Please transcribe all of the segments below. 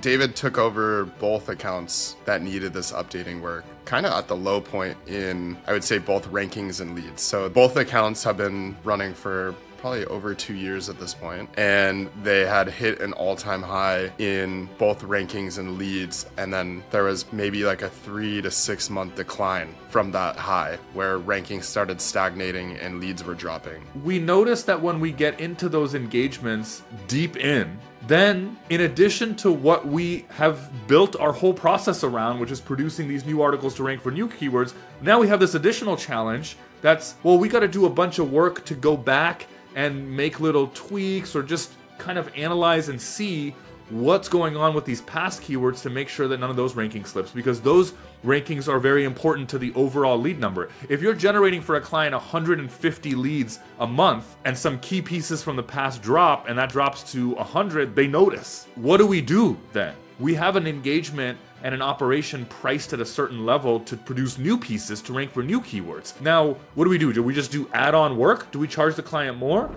David took over both accounts that needed this updating work, kind of at the low point in, I would say, both rankings and leads. So both accounts have been running for probably over two years at this point, and they had hit an all time high in both rankings and leads. And then there was maybe like a three to six month decline from that high where rankings started stagnating and leads were dropping. We noticed that when we get into those engagements deep in, then, in addition to what we have built our whole process around, which is producing these new articles to rank for new keywords, now we have this additional challenge that's, well, we got to do a bunch of work to go back and make little tweaks or just kind of analyze and see what's going on with these past keywords to make sure that none of those ranking slips because those rankings are very important to the overall lead number. If you're generating for a client 150 leads a month and some key pieces from the past drop and that drops to 100, they notice. What do we do then? We have an engagement and an operation priced at a certain level to produce new pieces to rank for new keywords. Now, what do we do? Do we just do add on work? Do we charge the client more?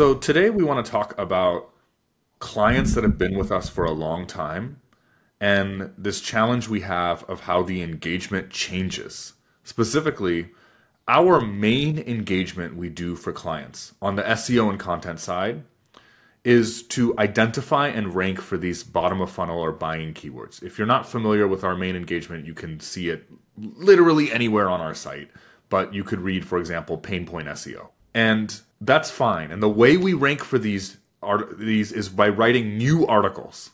So, today we want to talk about clients that have been with us for a long time and this challenge we have of how the engagement changes. Specifically, our main engagement we do for clients on the SEO and content side is to identify and rank for these bottom of funnel or buying keywords. If you're not familiar with our main engagement, you can see it literally anywhere on our site, but you could read, for example, pain point SEO. And that's fine. And the way we rank for these art these is by writing new articles.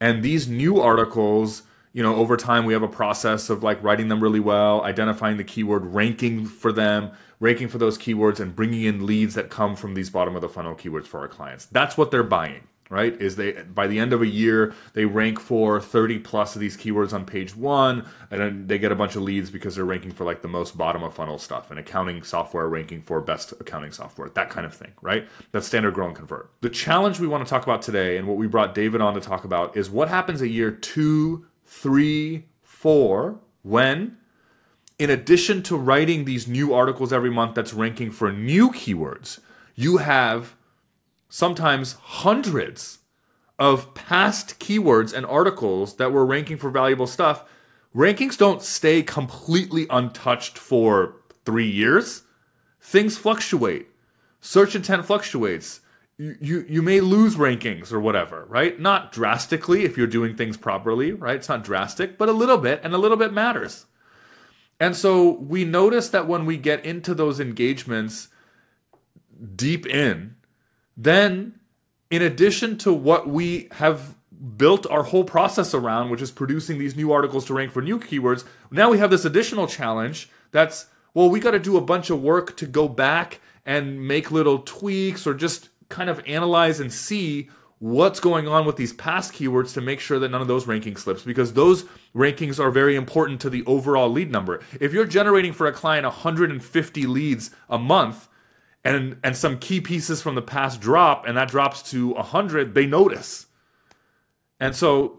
And these new articles, you know, over time we have a process of like writing them really well, identifying the keyword, ranking for them, ranking for those keywords and bringing in leads that come from these bottom of the funnel keywords for our clients. That's what they're buying right is they by the end of a year they rank for 30 plus of these keywords on page one and they get a bunch of leads because they're ranking for like the most bottom of funnel stuff and accounting software ranking for best accounting software that kind of thing right? That's standard grow and convert. The challenge we want to talk about today and what we brought david on to talk about is what happens a year two three four when in addition to writing these new articles every month that's ranking for new keywords you have sometimes hundreds of past keywords and articles that were ranking for valuable stuff. Rankings don't stay completely untouched for three years. Things fluctuate. Search intent fluctuates. You, you, you may lose rankings or whatever, right? Not drastically if you're doing things properly, right? It's not drastic, but a little bit, and a little bit matters. And so we notice that when we get into those engagements deep in, then in addition to what we have built our whole process around, which is producing these new articles to rank for new keywords, now we have this additional challenge that's, well, we got to do a bunch of work to go back and make little tweaks or just kind of analyze and see what's going on with these past keywords to make sure that none of those ranking slips because those rankings are very important to the overall lead number. If you're generating for a client 150 leads a month, and and some key pieces from the past drop and that drops to 100 they notice. And so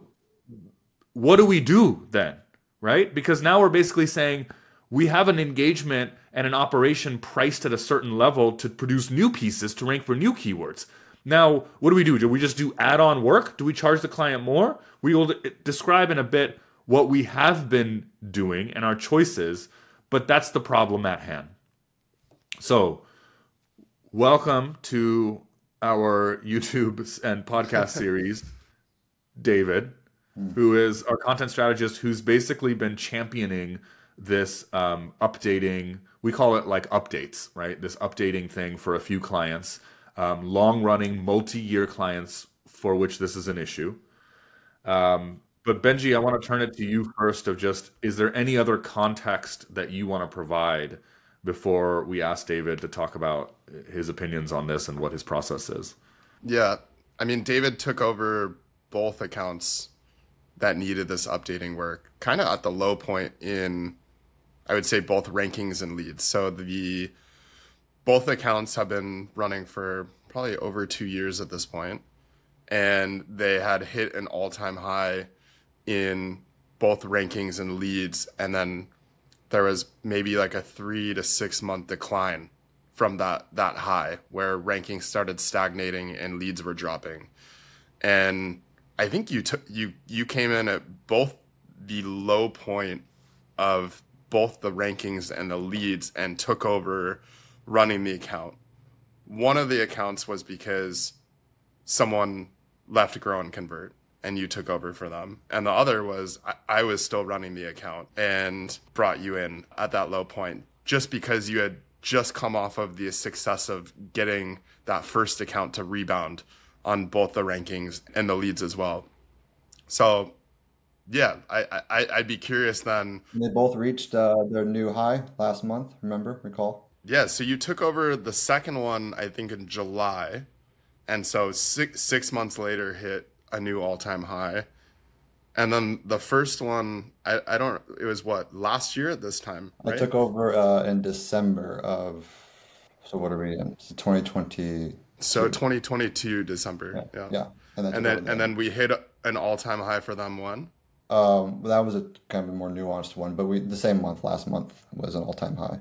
what do we do then right? Because now we're basically saying we have an engagement and an operation priced at a certain level to produce new pieces to rank for new keywords. Now what do we do? Do we just do add-on work? Do we charge the client more? We will describe in a bit what we have been doing and our choices but that's the problem at hand. So welcome to our YouTube and podcast series, David, who is our content strategist who's basically been championing this um, updating. We call it like updates, right? This updating thing for a few clients, um, long running, multi year clients for which this is an issue. Um, but Benji, I want to turn it to you first. Of just, is there any other context that you want to provide before we ask David to talk about his opinions on this and what his process is. Yeah. I mean, David took over both accounts that needed this updating work kind of at the low point in, I would say, both rankings and leads. So the both accounts have been running for probably over two years at this point, and they had hit an all-time high in both rankings and leads and then there was maybe like a 3 to 6 month decline from that that high where rankings started stagnating and leads were dropping. And i think you took you you came in at both the low point of both the rankings and the leads and took over running the account. One of the accounts was because someone left grow and convert and you took over for them. And the other was I, I, was still running the account and brought you in at that low point just because you had just come off of the success of getting that first account to rebound on both the rankings and the leads as well. So yeah, I, I I'd be curious then. They both reached uh, their new high last month. Remember, recall? Yeah. So you took over the second one, I think, in July, and so six six months later hit a new all time high. And then the first one, I, I don't, it was what, last year at this time? Right? I took over uh, in December of, so what are we in? 2020. So 2022 December. Yeah. Yeah. yeah. And then, and then, and then we hit an all time high for them one. Um, that was a kind of a more nuanced one, but we the same month last month was an all time high,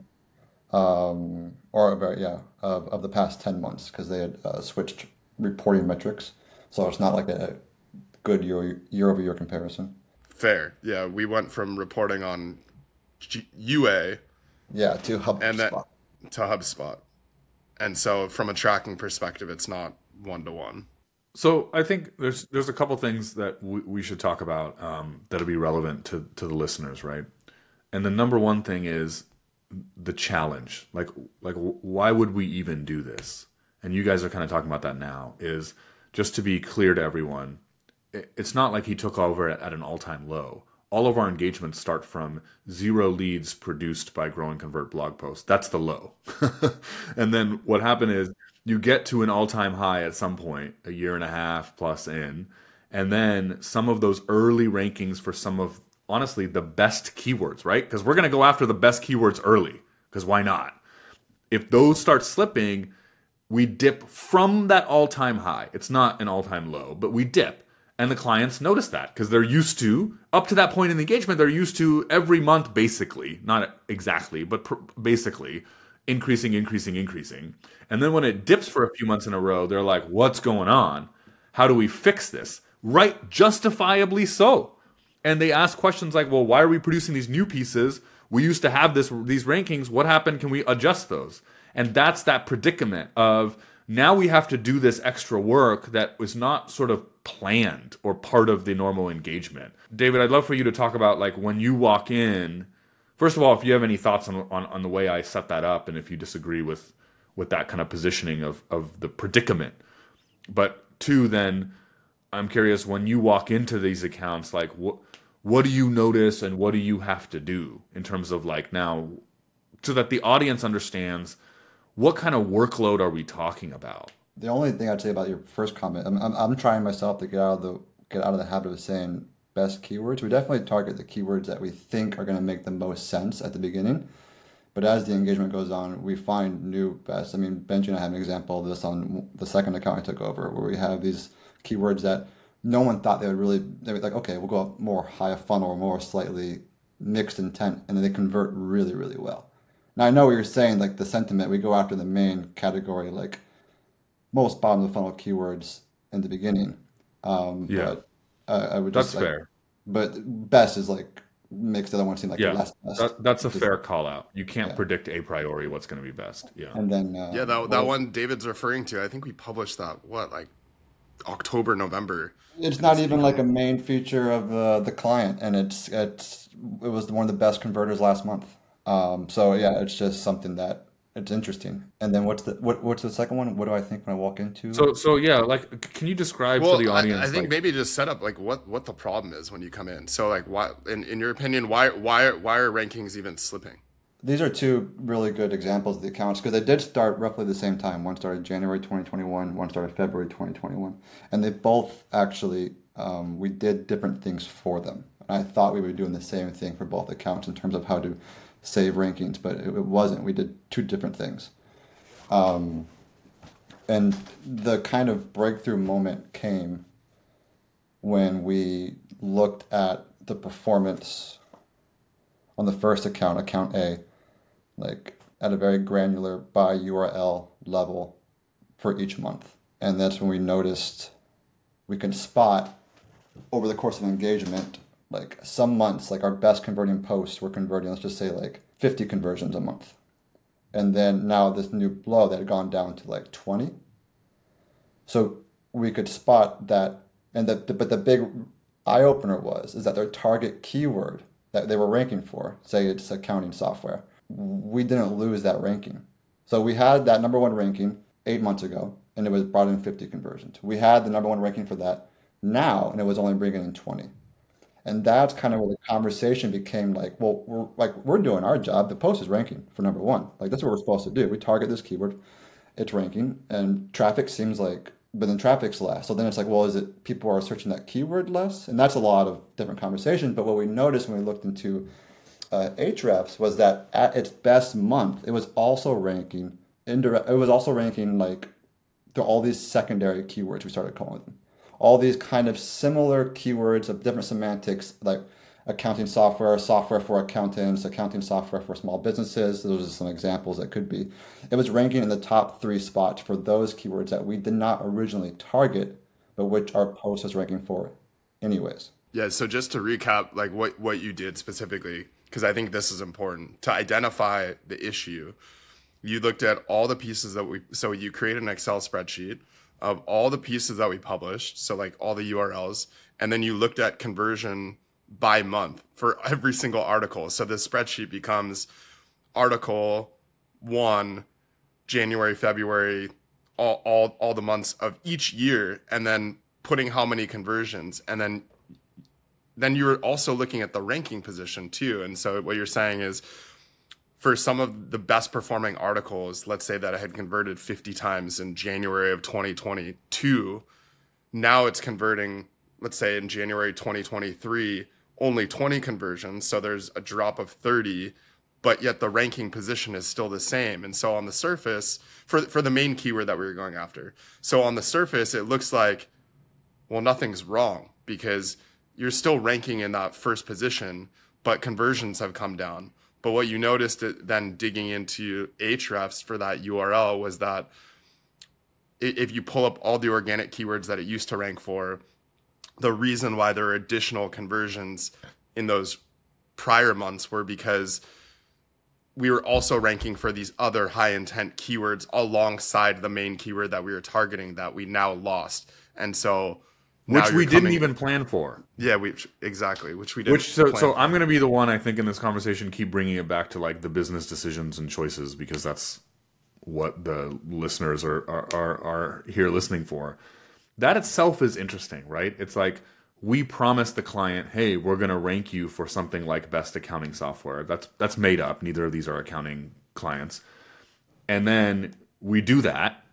um, or about yeah of, of the past ten months because they had uh, switched reporting metrics. So it's not like a good year year over year comparison. Fair, yeah. We went from reporting on G- UA, yeah, to HubSpot, and then to HubSpot, and so from a tracking perspective, it's not one to one. So I think there's there's a couple things that we, we should talk about um, that'll be relevant to to the listeners, right? And the number one thing is the challenge. Like like why would we even do this? And you guys are kind of talking about that now. Is just to be clear to everyone, it's not like he took over at an all time low. All of our engagements start from zero leads produced by Grow and Convert blog posts. That's the low. and then what happened is you get to an all time high at some point, a year and a half plus in. And then some of those early rankings for some of, honestly, the best keywords, right? Because we're going to go after the best keywords early, because why not? If those start slipping, we dip from that all time high. It's not an all time low, but we dip. And the clients notice that because they're used to, up to that point in the engagement, they're used to every month basically, not exactly, but pr- basically increasing, increasing, increasing. And then when it dips for a few months in a row, they're like, what's going on? How do we fix this? Right, justifiably so. And they ask questions like, well, why are we producing these new pieces? We used to have this these rankings. What happened? Can we adjust those? And that's that predicament of now we have to do this extra work that was not sort of planned or part of the normal engagement. David, I'd love for you to talk about like when you walk in. First of all, if you have any thoughts on, on, on the way I set that up, and if you disagree with with that kind of positioning of of the predicament. But two, then I'm curious when you walk into these accounts, like what what do you notice and what do you have to do in terms of like now so that the audience understands what kind of workload are we talking about? The only thing I'd say about your first comment, I'm, I'm, I'm trying myself to get out of the get out of the habit of saying best keywords. We definitely target the keywords that we think are going to make the most sense at the beginning. But as the engagement goes on, we find new best. I mean, Benji and I have an example of this on the second account I took over, where we have these keywords that no one thought they would really. They were like, okay, we'll go up more high funnel, or more slightly mixed intent, and then they convert really, really well. Now I know what you're saying, like the sentiment. We go after the main category, like most bottom of the funnel keywords in the beginning. Um, yeah, but, uh, I would just that's like, fair. But best is like makes the other one seem like yeah, less best. That, that's a fair call out. You can't yeah. predict a priori what's going to be best. Yeah, and then uh, yeah, that well, that one David's referring to. I think we published that what like October, November. It's not even like a main feature of uh, the client, and it's it's it was one of the best converters last month. Um, so yeah, it's just something that it's interesting. And then what's the what, what's the second one? What do I think when I walk into? So so yeah, like can you describe well, for the audience? I, I think like, maybe just set up like what what the problem is when you come in. So like why in, in your opinion why why why are rankings even slipping? These are two really good examples of the accounts because they did start roughly the same time. One started January 2021, one started February 2021, and they both actually um, we did different things for them. I thought we were doing the same thing for both accounts in terms of how to save rankings, but it, it wasn't. We did two different things. Um, And the kind of breakthrough moment came when we looked at the performance on the first account, account A, like at a very granular by URL level for each month. And that's when we noticed we can spot over the course of engagement, like some months, like our best converting posts were converting, let's just say like 50 conversions a month. And then now this new blow that had gone down to like 20. So we could spot that. And the, but the big eye opener was is that their target keyword that they were ranking for, say it's accounting software, we didn't lose that ranking. So we had that number one ranking eight months ago, and it was brought in 50 conversions. We had the number one ranking for that now, and it was only bringing in 20. And that's kind of where the conversation became like, well, we're like we're doing our job. The post is ranking for number one. Like that's what we're supposed to do. We target this keyword, it's ranking, and traffic seems like, but then traffic's less. So then it's like, well, is it people are searching that keyword less? And that's a lot of different conversations. But what we noticed when we looked into uh, Ahrefs was that at its best month, it was also ranking indirect. It was also ranking like to all these secondary keywords we started calling them all these kind of similar keywords of different semantics, like accounting software, software for accountants, accounting software for small businesses. Those are some examples that could be. It was ranking in the top three spots for those keywords that we did not originally target, but which our post was ranking for anyways. Yeah, so just to recap like what what you did specifically because I think this is important to identify the issue. You looked at all the pieces that we so you create an Excel spreadsheet of all the pieces that we published, so like all the URLs, and then you looked at conversion by month for every single article. So the spreadsheet becomes article one, January, February, all, all, all the months of each year, and then putting how many conversions. And then then you're also looking at the ranking position too. And so what you're saying is for some of the best performing articles, let's say that I had converted 50 times in January of 2022, now it's converting, let's say in January 2023, only 20 conversions. So there's a drop of 30, but yet the ranking position is still the same. And so on the surface, for, for the main keyword that we were going after, so on the surface, it looks like, well, nothing's wrong because you're still ranking in that first position, but conversions have come down but what you noticed then digging into Ahrefs for that URL was that if you pull up all the organic keywords that it used to rank for, the reason why there are additional conversions in those prior months were because we were also ranking for these other high intent keywords alongside the main keyword that we were targeting that we now lost. And so which we didn't even plan for. Yeah, we exactly, which we didn't. Which so so for. I'm going to be the one I think in this conversation keep bringing it back to like the business decisions and choices because that's what the listeners are are are, are here listening for. That itself is interesting, right? It's like we promise the client, "Hey, we're going to rank you for something like best accounting software." That's that's made up. Neither of these are accounting clients. And then we do that.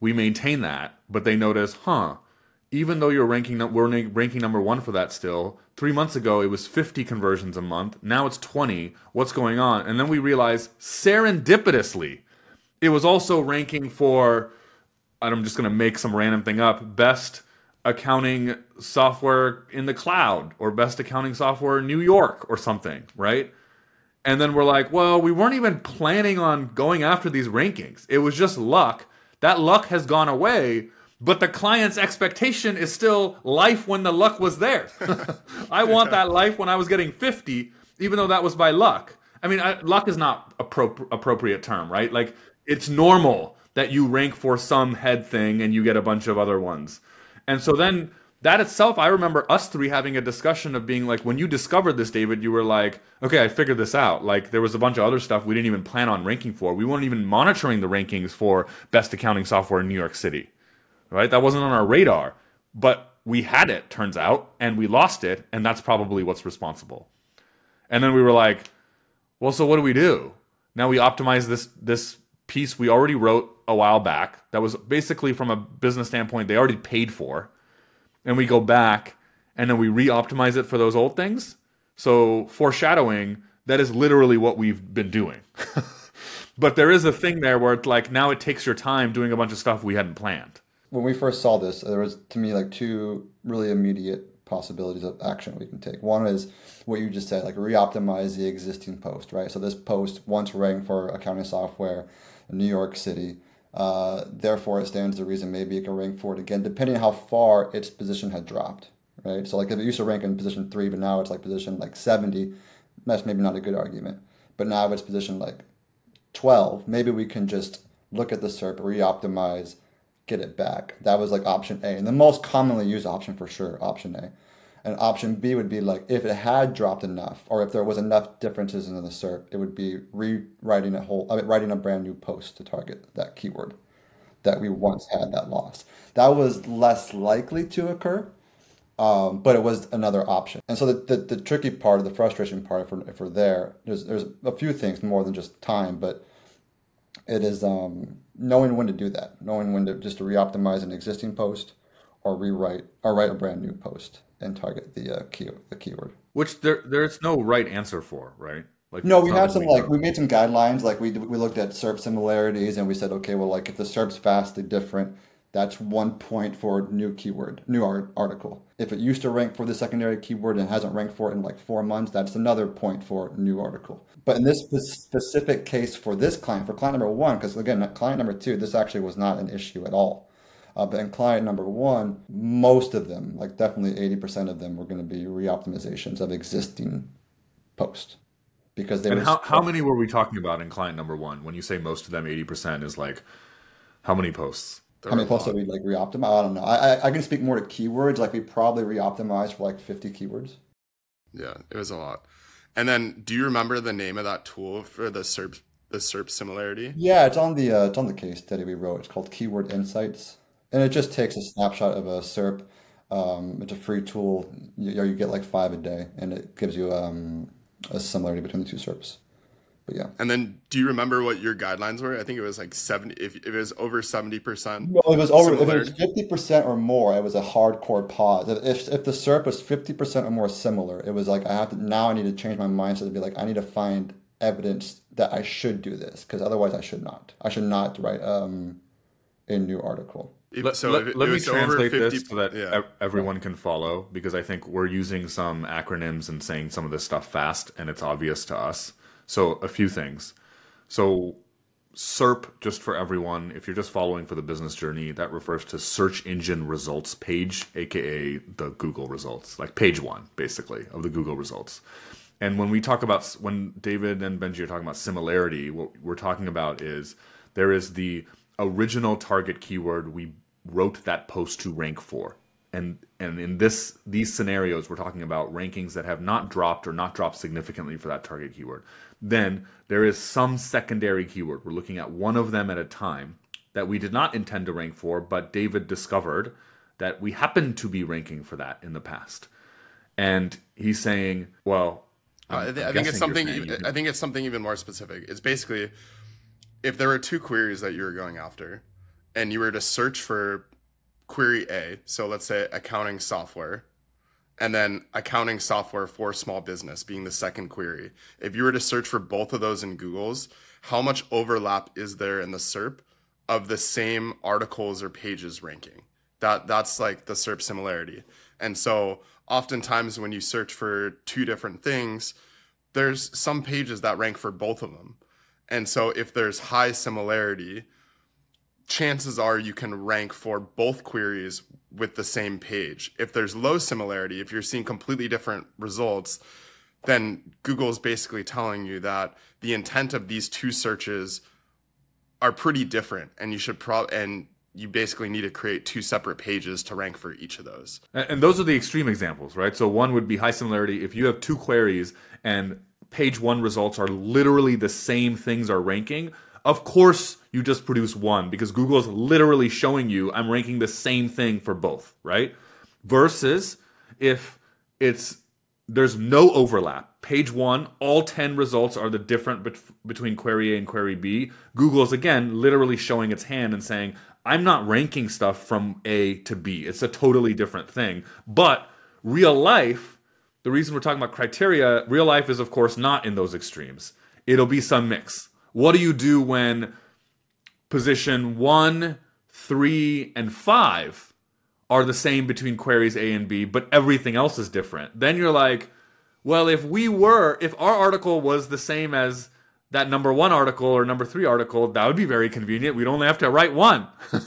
We maintain that, but they notice, "Huh, even though you're ranking we're ranking number one for that still three months ago it was 50 conversions a month. Now it's 20 what's going on? And then we realize serendipitously it was also ranking for i'm just going to make some random thing up best accounting software in the cloud or best accounting software in new york or something right? And then we're like well we weren't even planning on going after these rankings. It was just luck. That luck has gone away but the client's expectation is still life when the luck was there. I want that life when I was getting 50, even though that was by luck. I mean, I, luck is not appro- appropriate term, right? Like it's normal that you rank for some head thing and you get a bunch of other ones. And so then that itself, I remember us three having a discussion of being like, when you discovered this, David, you were like, okay, I figured this out. Like, there was a bunch of other stuff we didn't even plan on ranking for. We weren't even monitoring the rankings for best accounting software in New York City right? That wasn't on our radar, but we had it, turns out, and we lost it, and that's probably what's responsible. And then we were like, well, so what do we do? Now we optimize this this piece we already wrote a while back that was basically from a business standpoint they already paid for. And we go back and then we re-optimize it for those old things. So foreshadowing, that is literally what we've been doing. But there is a thing there where it's like now it takes your time doing a bunch of stuff we hadn't planned. When we first saw this, there was to me like two really immediate possibilities of action we can take. One is what you just said, like re-optimize the existing post, right? So this post once ranked for accounting software in New York City. Uh, therefore, it stands to reason maybe it can rank for it again, depending on how far its position had dropped, right? So like if it used to rank in position three, but now it's like position like 70, that's maybe not a good argument. But now if it's position like 12, maybe we can just look at the SERP, re-optimize, get it back. That was like option A. And the most commonly used option for sure, option A. And option B would be like if it had dropped enough, or if there was enough differences in the SERP, it would be rewriting a whole, I mean, writing a brand new post to target that keyword that we once had that lost. That was less likely to occur, um, but it was another option. And so the, the, the tricky part, the frustration part, if we're, if we're there, there's there's a few things more than just time, but it is um, knowing when to do that, knowing when to just to re-optimize an existing post or rewrite or write a brand new post and target the uh, key the keyword. Which there there's no right answer for, right? Like no, we had some like we made some guidelines. Like we we looked at SERP similarities and we said, okay, well, like if the SERP's vastly different, that's one point for new keyword, new art, article. If it used to rank for the secondary keyword and hasn't ranked for it in like four months, that's another point for new article. But in this specific case for this client, for client number one, because again, client number two, this actually was not an issue at all. Uh, but in client number one, most of them, like definitely 80% of them, were going to be re-optimizations of existing posts because they. And how how many were we talking about in client number one? When you say most of them, 80% is like how many posts? How many posts did we like re-optimize? I don't know. I, I I can speak more to keywords. Like we probably re-optimized for like 50 keywords. Yeah, it was a lot. And then, do you remember the name of that tool for the SERP the SERP similarity? Yeah, it's on the uh, it's on the case study we wrote. It's called Keyword Insights and it just takes a snapshot of a SERP. Um, it's a free tool. You, you, get like five a day, and it gives you um, a similarity between the two SERPs. But yeah. And then, do you remember what your guidelines were? I think it was like seventy. If, if it was over seventy percent, no, it was over. If it was fifty percent or more, it was a hardcore pause. If if the SERP was fifty percent or more similar, it was like I have to now. I need to change my mindset to be like I need to find evidence that I should do this because otherwise I should not. I should not write um, a new article. Let, so let, let me translate 50, this so that yeah. everyone can follow because I think we're using some acronyms and saying some of this stuff fast and it's obvious to us. So a few things. So SERP, just for everyone, if you're just following for the business journey, that refers to search engine results page, aka the Google results, like page one, basically, of the Google results. And when we talk about, when David and Benji are talking about similarity, what we're talking about is there is the original target keyword we wrote that post to rank for. And and in this these scenarios we're talking about rankings that have not dropped or not dropped significantly for that target keyword. Then there is some secondary keyword. We're looking at one of them at a time that we did not intend to rank for, but David discovered that we happened to be ranking for that in the past. And he's saying, well, uh, I, th- I think it's something. Even, I think it's something even more specific. It's basically if there were two queries that you were going after, and you were to search for query A, so let's say accounting software, and then accounting software for small business being the second query. If you were to search for both of those in Google's, how much overlap is there in the SERP of the same articles or pages ranking? That that's like the SERP similarity. And so oftentimes when you search for two different things, there's some pages that rank for both of them. And so if there's high similarity, chances are you can rank for both queries with the same page. If there's low similarity, if you're seeing completely different results, then Google is basically telling you that the intent of these two searches are pretty different and you should probably and you basically need to create two separate pages to rank for each of those. And those are the extreme examples, right? So one would be high similarity if you have two queries and page 1 results are literally the same things are ranking of course, you just produce one because Google is literally showing you I'm ranking the same thing for both, right? Versus if it's there's no overlap. Page one, all 10 results are the different bet- between query A and query B. Google is again literally showing its hand and saying, I'm not ranking stuff from A to B. It's a totally different thing. But real life, the reason we're talking about criteria, real life is, of course, not in those extremes. It'll be some mix What do you do when position one, three, and five are the same between queries A and B, but everything else is different? Then you're like, well, if we were, if our article was the same as that number one article or number three article, that would be very convenient. We'd only have to write one.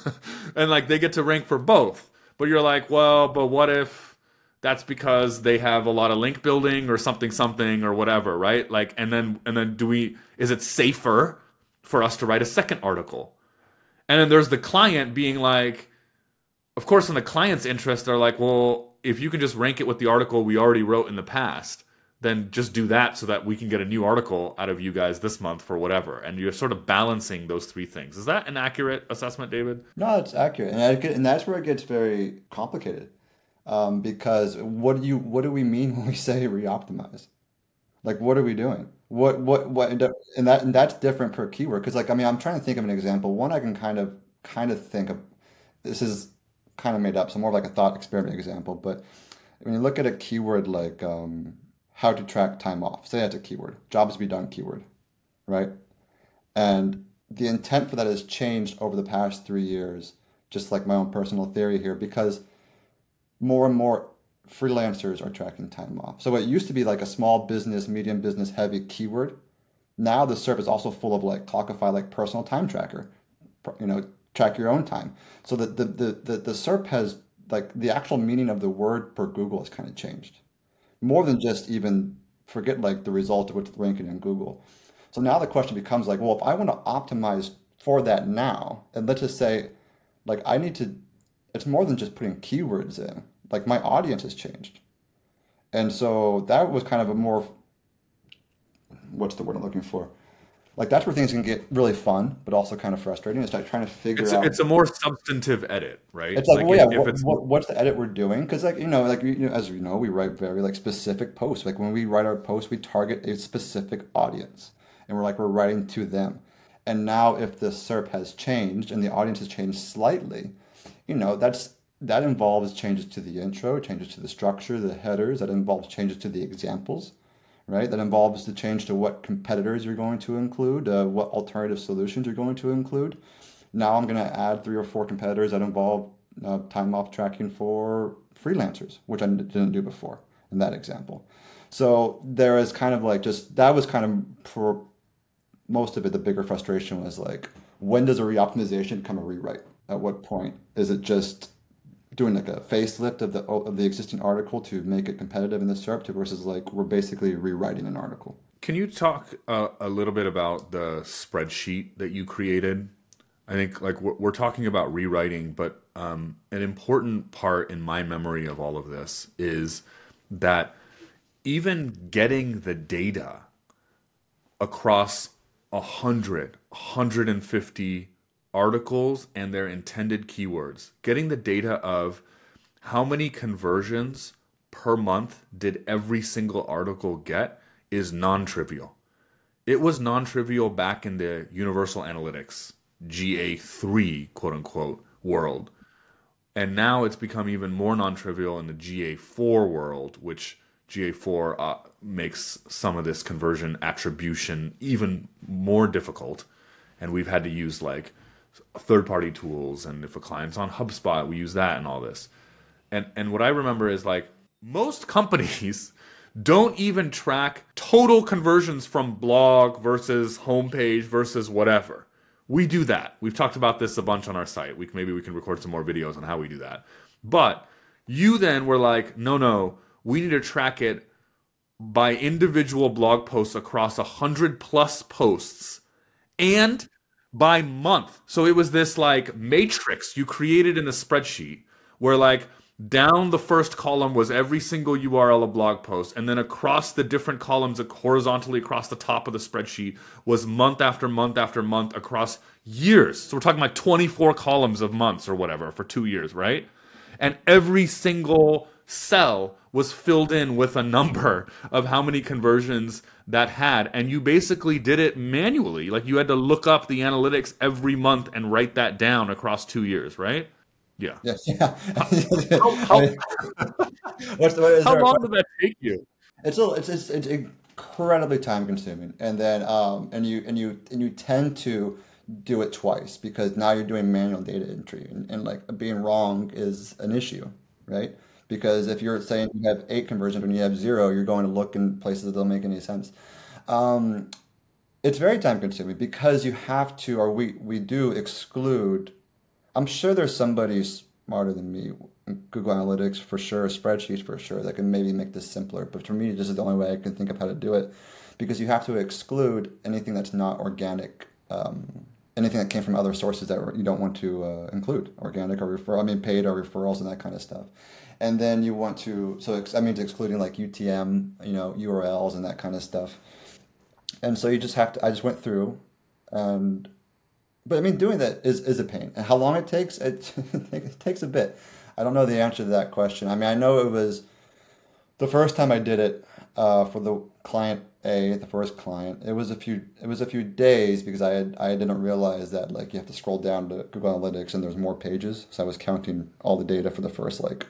and like they get to rank for both. But you're like, well, but what if that's because they have a lot of link building or something something or whatever, right? Like and then and then do we is it safer for us to write a second article? And then there's the client being like of course in the client's interest they're like, well, if you can just rank it with the article we already wrote in the past, then just do that so that we can get a new article out of you guys this month for whatever. And you're sort of balancing those three things. Is that an accurate assessment, David? No, it's accurate, and, and that's where it gets very complicated. Um, because what do you what do we mean when we say re-optimize? Like, what are we doing? What what what? And that and that's different per keyword. Because like, I mean, I'm trying to think of an example. One I can kind of kind of think of. This is kind of made up, so more like a thought experiment example. But when you look at a keyword like um, how to track time off. Say that's a keyword, jobs to be done keyword, right? And the intent for that has changed over the past three years, just like my own personal theory here, because more and more freelancers are tracking time off. So it used to be like a small business, medium business heavy keyword. Now the SERP is also full of like Clockify, like personal time tracker, you know, track your own time. So that the, the, the, the SERP has like the actual meaning of the word per Google has kind of changed more than just even forget like the result of what's ranking in Google. So now the question becomes like, well, if I want to optimize for that now, and let's just say, like, I need to, it's more than just putting keywords in. Like, my audience has changed. And so that was kind of a more, what's the word I'm looking for? like that's where things can get really fun, but also kind of frustrating. It's like trying to figure it's out. It's a more substantive edit, right? It's like, like well, yeah, if, if what, what's the edit we're doing? Because like you know, like you know, as you know, we write very like specific posts. Like when we write our posts, we target a specific audience, and we're like we're writing to them. And now, if the SERP has changed and the audience has changed slightly, you know, that's that involves changes to the intro, changes to the structure, the headers. That involves changes to the examples right? That involves the change to what competitors you're going to include, uh, what alternative solutions you're going to include. Now I'm going to add three or four competitors that involve uh, time off tracking for freelancers, which I didn't do before in that example. So there is kind of like just that was kind of for most of it. The bigger frustration was like, when does a reoptimization become a rewrite? At what point is it just doing like a facelift of the of the existing article to make it competitive in the SERP to versus like we're basically rewriting an article. Can you talk uh, a little bit about the spreadsheet that you created? I think like we're, we're talking about rewriting, but um, an important part in my memory of all of this is that even getting the data across 100, 150 articles and their intended keywords, getting the data of how many conversions per month did every single article get is non trivial. It was non trivial back in the Universal Analytics GA3 quote unquote world. And now it's become even more non trivial in the GA4 world, which GA4 uh, makes some of this conversion attribution even more difficult. And we've had to use like third party tools and if a client's on HubSpot, we use that and all this. And and what I remember is like most companies don't even track total conversions from blog versus homepage versus whatever. We do that. We've talked about this a bunch on our site. We maybe we can record some more videos on how we do that. But you then were like, no, no, we need to track it by individual blog posts across a hundred plus posts and by month. So it was this like matrix you created in a spreadsheet where like down the first column was every single URL of blog post, and then across the different columns, horizontally across the top of the spreadsheet, was month after month after month across years. So we're talking like 24 columns of months or whatever for two years, right? And every single cell was filled in with a number of how many conversions that had. And you basically did it manually. Like you had to look up the analytics every month and write that down across two years right? Yeah. Yeah, yeah. how, how, What's the, how long did that take you? It's a, it's, it's, it's incredibly time consuming. And then um, and you and you and you tend to do it twice because now you're doing manual data entry. And, and like being wrong is an issue, right? Because if you're saying you have eight conversions when you have zero, you're going to look in places that don't make any sense. Um, it's very time consuming because you have to, or we, we do exclude. I'm sure there's somebody smarter than me, Google Analytics for sure, spreadsheets for sure, that can maybe make this simpler. But for me, this is the only way I can think of how to do it because you have to exclude anything that's not organic um, anything that came from other sources that you don't want to uh, include, organic or refer, I mean paid or referrals and that kind of stuff. And then you want to, so I mean, excluding like UTM, you know, URLs and that kind of stuff. And so you just have to, I just went through and, but I mean, doing that is, is a pain. And how long it takes, it, it takes a bit. I don't know the answer to that question. I mean, I know it was the first time I did it uh, for the client A, the first client, it was a few it was a few days because I had I didn't realize that like you have to scroll down to Google Analytics and there's more pages. So I was counting all the data for the first like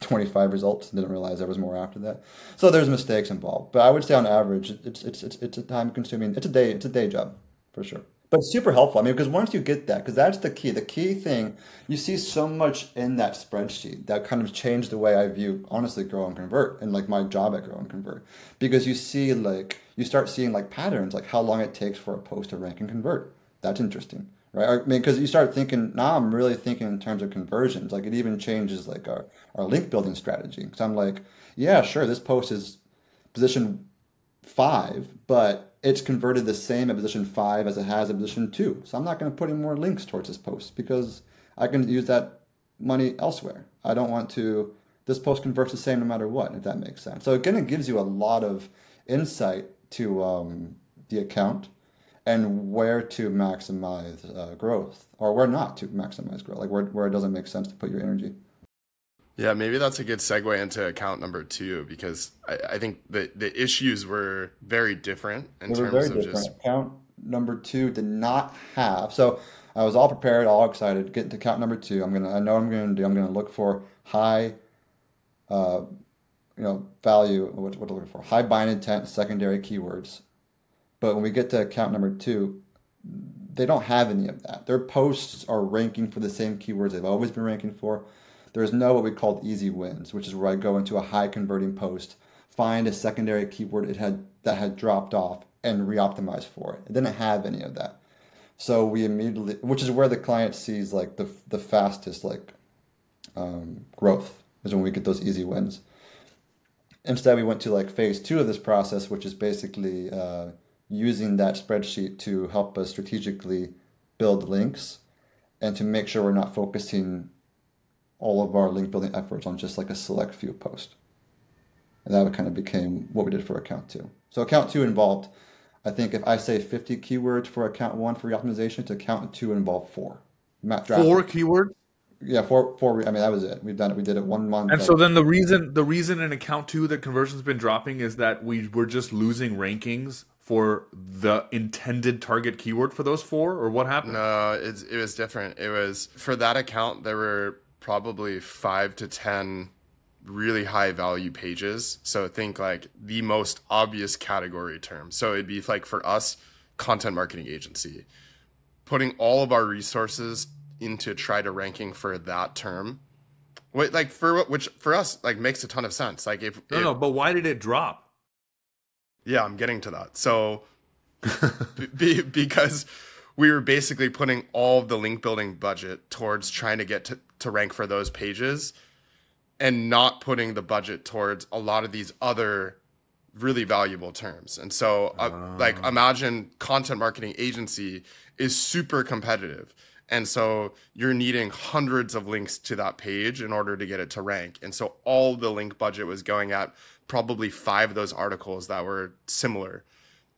25 results. Didn't realize there was more after that. So there's mistakes involved. But I would say on average, it's it's it's, it's a time consuming. It's a day. It's a day job for sure but super helpful. I mean, because once you get that, because that's the key. The key thing you see so much in that spreadsheet that kind of changed the way I view honestly grow and convert and like my job at grow and convert because you see like you start seeing like patterns like how long it takes for a post to rank and convert. That's interesting, right? I mean, because you start thinking now I'm really thinking in terms of conversions. Like it even changes like our our link building strategy. Because I'm like, yeah, sure, this post is position five, but it's converted the same at position five as it has at position two. So I'm not going to put any more links towards this post because I can use that money elsewhere. I don't want to, this post converts the same no matter what, if that makes sense. So again, it gives you a lot of insight to um, the account and where to maximize uh, growth or where not to maximize growth, like where, where it doesn't make sense to put your energy. Yeah, maybe that's a good segue into account number two because I, I think the the issues were very different in they terms of different. just account number two did not have. So I was all prepared, all excited. getting to count number two. I'm gonna. I know I'm gonna do. I'm gonna look for high, uh, you know, value. What what to look for? High buying intent secondary keywords. But when we get to count number two, they don't have any of that. Their posts are ranking for the same keywords they've always been ranking for there's no what we call easy wins, which is where I go into a high converting post, find a secondary keyword it had that had dropped off, and re-optimize for it. It didn't have any of that. So we immediately, which is where the client sees like the the fastest like um, growth is when we get those easy wins. Instead, we went to like phase two of this process, which is basically uh, using that spreadsheet to help us strategically build links and to make sure we're not focusing all of our link building efforts on just like a select few posts. And that kind of became what we did for account two. So account two involved, I think if I say 50 keywords for account one for optimization, to account two involved four. Matt, four keywords? Yeah, four, four. I mean, that was it. We've done it. We did it one month. And so then the reason, the reason in account two that conversion's been dropping is that we were just losing rankings for the intended target keyword for those four, or what happened? No, it's, it was different. It was for that account. There were probably five to 10 really high value pages. So think like the most obvious category term. So it'd be like for us, content marketing agency, putting all of our resources into try to ranking for that term. Wait, like for which for us like makes a ton of sense. Like if no, if, no, but why did it drop? Yeah, I'm getting to that. So be, because we were basically putting all of the link building budget towards trying to get to, to rank for those pages and not putting the budget towards a lot of these other really valuable terms. And so, uh, like, imagine content marketing agency is super competitive. And so you're needing hundreds of links to that page in order to get it to rank. And so all the link budget was going at probably five of those articles that were similar,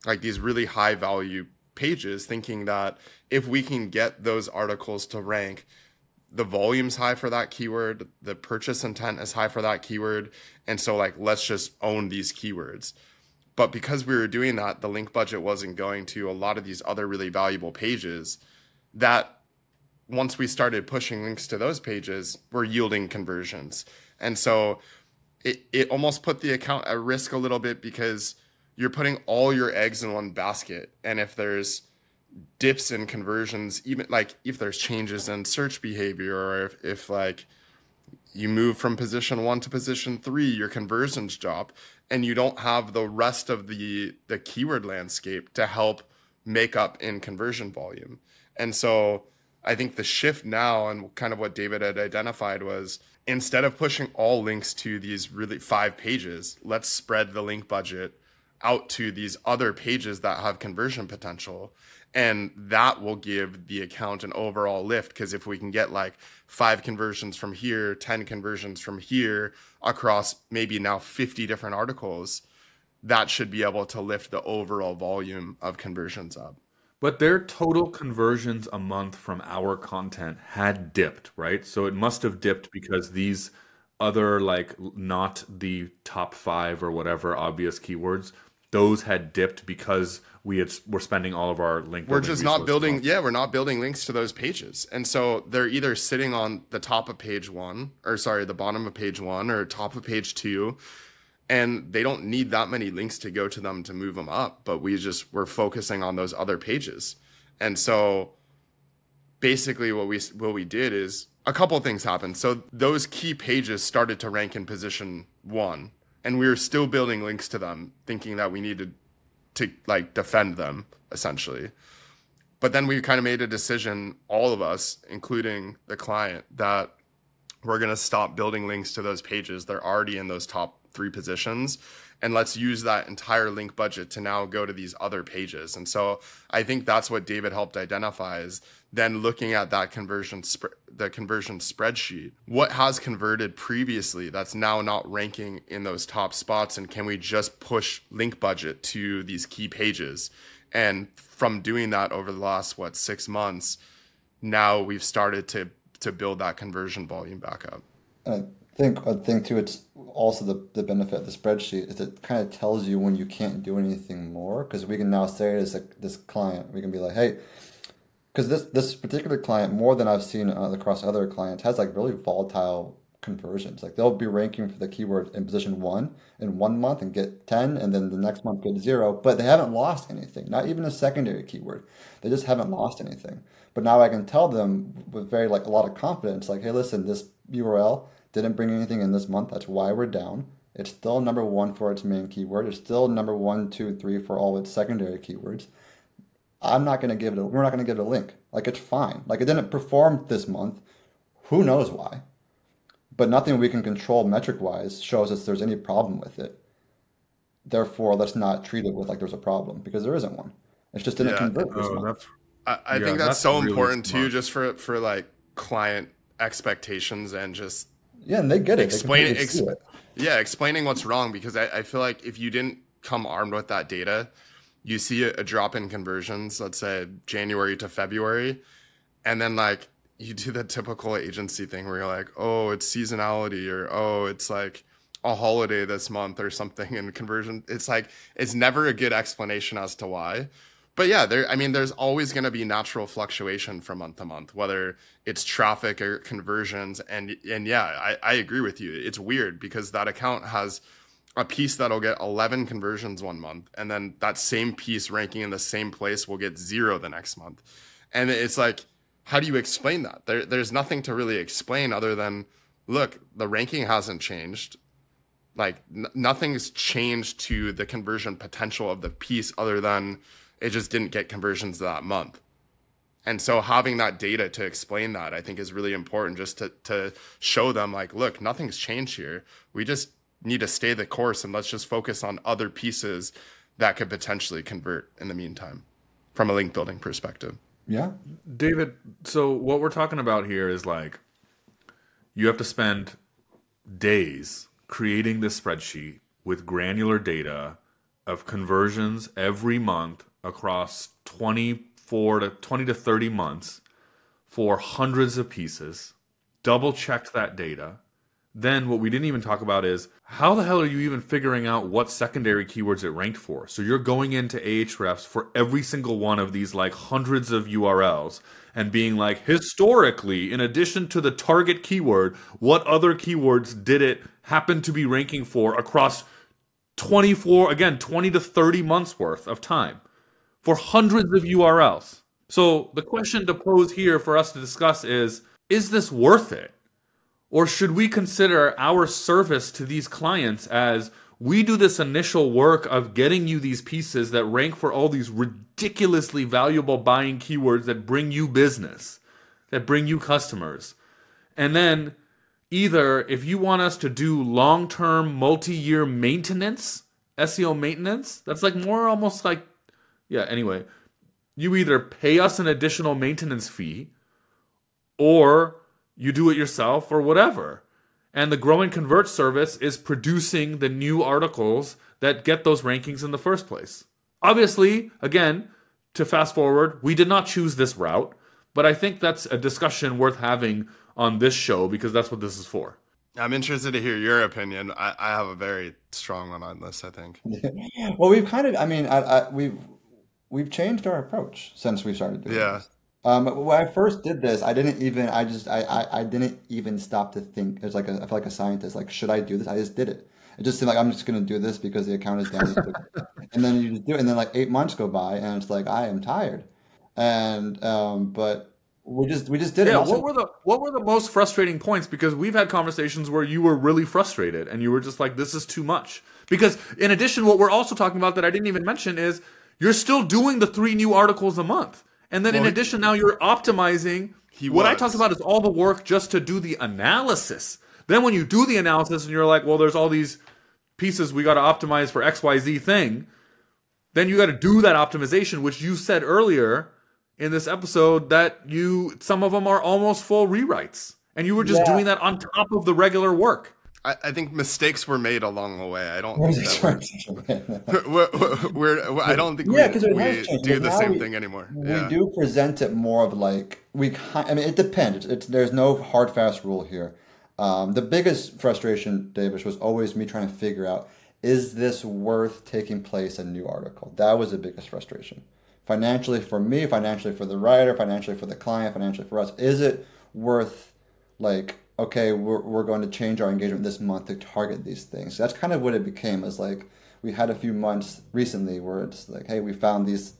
like these really high value pages thinking that if we can get those articles to rank the volume's high for that keyword the purchase intent is high for that keyword and so like let's just own these keywords but because we were doing that the link budget wasn't going to a lot of these other really valuable pages that once we started pushing links to those pages were yielding conversions and so it, it almost put the account at risk a little bit because you're putting all your eggs in one basket. And if there's dips in conversions, even like if there's changes in search behavior or if, if like you move from position one to position three, your conversions drop, and you don't have the rest of the the keyword landscape to help make up in conversion volume. And so I think the shift now and kind of what David had identified was instead of pushing all links to these really five pages, let's spread the link budget out to these other pages that have conversion potential and that will give the account an overall lift because if we can get like five conversions from here 10 conversions from here across maybe now 50 different articles that should be able to lift the overall volume of conversions up. But their total conversions a month from our content had dipped right? So it must have dipped because these other like not the top five or whatever obvious keywords those had dipped because we had we're spending all of our link. We're just not building. Yeah, we're not building links to those pages, and so they're either sitting on the top of page one, or sorry, the bottom of page one, or top of page two, and they don't need that many links to go to them to move them up. But we just we're focusing on those other pages, and so basically what we what we did is a couple things happened. So those key pages started to rank in position one and we were still building links to them, thinking that we needed to like defend them essentially. But then we kind of made a decision, all of us, including the client, that we're going to stop building links to those pages. They're already in those top three positions and let's use that entire link budget to now go to these other pages. And so I think that's what David helped identify is then looking at that conversion sp- the conversion spreadsheet. What has converted previously that's now not ranking in those top spots and can we just push link budget to these key pages? And from doing that over the last what 6 months, now we've started to to build that conversion volume back up. Uh, think I think too. It's also the, the benefit of the spreadsheet is it kind of tells you when you can't do anything more because we can now say as a, this client we can be like, hey, because this this particular client more than I've seen uh, across other clients has like really volatile conversions. Like they'll be ranking for the keyword in position one in one month and get ten, and then the next month get zero, but they haven't lost anything. Not even a secondary keyword. They just haven't lost anything. But now I can tell them with very like a lot of confidence, like, hey, listen, this URL didn't bring anything in this month. That's why we're down. It's still number one for its main keyword. It's still number one, two, three for all its secondary keywords. I'm not going to give it. A, we're not going to give it a link. Like it's fine. Like it didn't perform this month. Who knows why? But nothing we can control metric wise shows us there's any problem with it. Therefore, let's not treat it with like there's a problem because there isn't one. It's just didn't yeah, convert this oh, month. I, I yeah, think that's, that's so really important smart. too, just for for like client expectations and just yeah, and they get it. Explain it, exp- it. Yeah, explaining what's wrong because I, I, feel like if you didn't come armed with that data, you see a, a drop in conversions, let's say January to February, and then like you do the typical agency thing where you're like, oh, it's seasonality or oh, it's like a holiday this month or something and conversion. It's like it's never a good explanation as to why but yeah, there. I mean, there's always going to be natural fluctuation from month to month, whether it's traffic or conversions. And and yeah, I, I agree with you. It's weird because that account has a piece that'll get 11 conversions one month, and then that same piece ranking in the same place will get zero the next month. And it's like, how do you explain that? There, there's nothing to really explain other than, look, the ranking hasn't changed like n- nothing's changed to the conversion potential of the piece other than it just didn't get conversions that month. And so having that data to explain that, I think is really important just to, to show them like, look, nothing's changed here. We just need to stay the course and let's just focus on other pieces that could potentially convert in the meantime from a link building perspective. Yeah. David, so what we're talking about here is like you have to spend days creating this spreadsheet with granular data of conversions every month across 24 to 20 to 30 months for hundreds of pieces, double checked that data. Then what we didn't even talk about is how the hell are you even figuring out what secondary keywords it ranked for? So you're going into Ahrefs for every single one of these like hundreds of URLs and being like historically in addition to the target keyword, what other keywords did it happen to be ranking for across 24, again, 20 to 30 months worth of time for hundreds of URLs. So the question to pose here for us to discuss is is this worth it? Or should we consider our service to these clients as we do this initial work of getting you these pieces that rank for all these ridiculously valuable buying keywords that bring you business, that bring you customers. And then either if you want us to do long term, multi year maintenance, SEO maintenance, that's like more almost like, yeah, anyway, you either pay us an additional maintenance fee or you do it yourself or whatever. And the Grow and Convert service is producing the new articles that get those rankings in the first place. Obviously, again, to fast forward, we did not choose this route, but I think that's a discussion worth having on this show because that's what this is for. I'm interested to hear your opinion. I, I have a very strong one on this. I think. well, we've kind of. I mean, I, I, we've we've changed our approach since we started doing yeah. this. Um, when I first did this, I didn't even. I just. I, I, I didn't even stop to think. It's like a, I feel like a scientist. Like, should I do this? I just did it. It just seemed like I'm just gonna do this because the account is down. and then you just do it, and then like eight months go by, and it's like I am tired. And um, but we just we just did yeah, it. Also, what were the what were the most frustrating points? Because we've had conversations where you were really frustrated and you were just like, "This is too much." Because in addition, what we're also talking about that I didn't even mention is you're still doing the three new articles a month, and then well, in addition, now you're optimizing. what was. I talked about is all the work just to do the analysis. Then when you do the analysis and you're like, "Well, there's all these pieces we got to optimize for X Y Z thing," then you got to do that optimization, which you said earlier in this episode that you some of them are almost full rewrites and you were just yeah. doing that on top of the regular work I, I think mistakes were made along the way. I don't think that we're, we're, we're, I don't think yeah, we, we do the same we, thing anymore. We yeah. do present it more of like we. I mean, it depends. It's, there's no hard fast rule here. Um, the biggest frustration, Devesh, was always me trying to figure out is this worth taking place a new article. That was the biggest frustration financially for me, financially for the writer, financially for the client, financially for us? Is it worth like okay, we're, we're going to change our engagement this month to target these things. So that's kind of what it became. Is like we had a few months recently where it's like, hey, we found these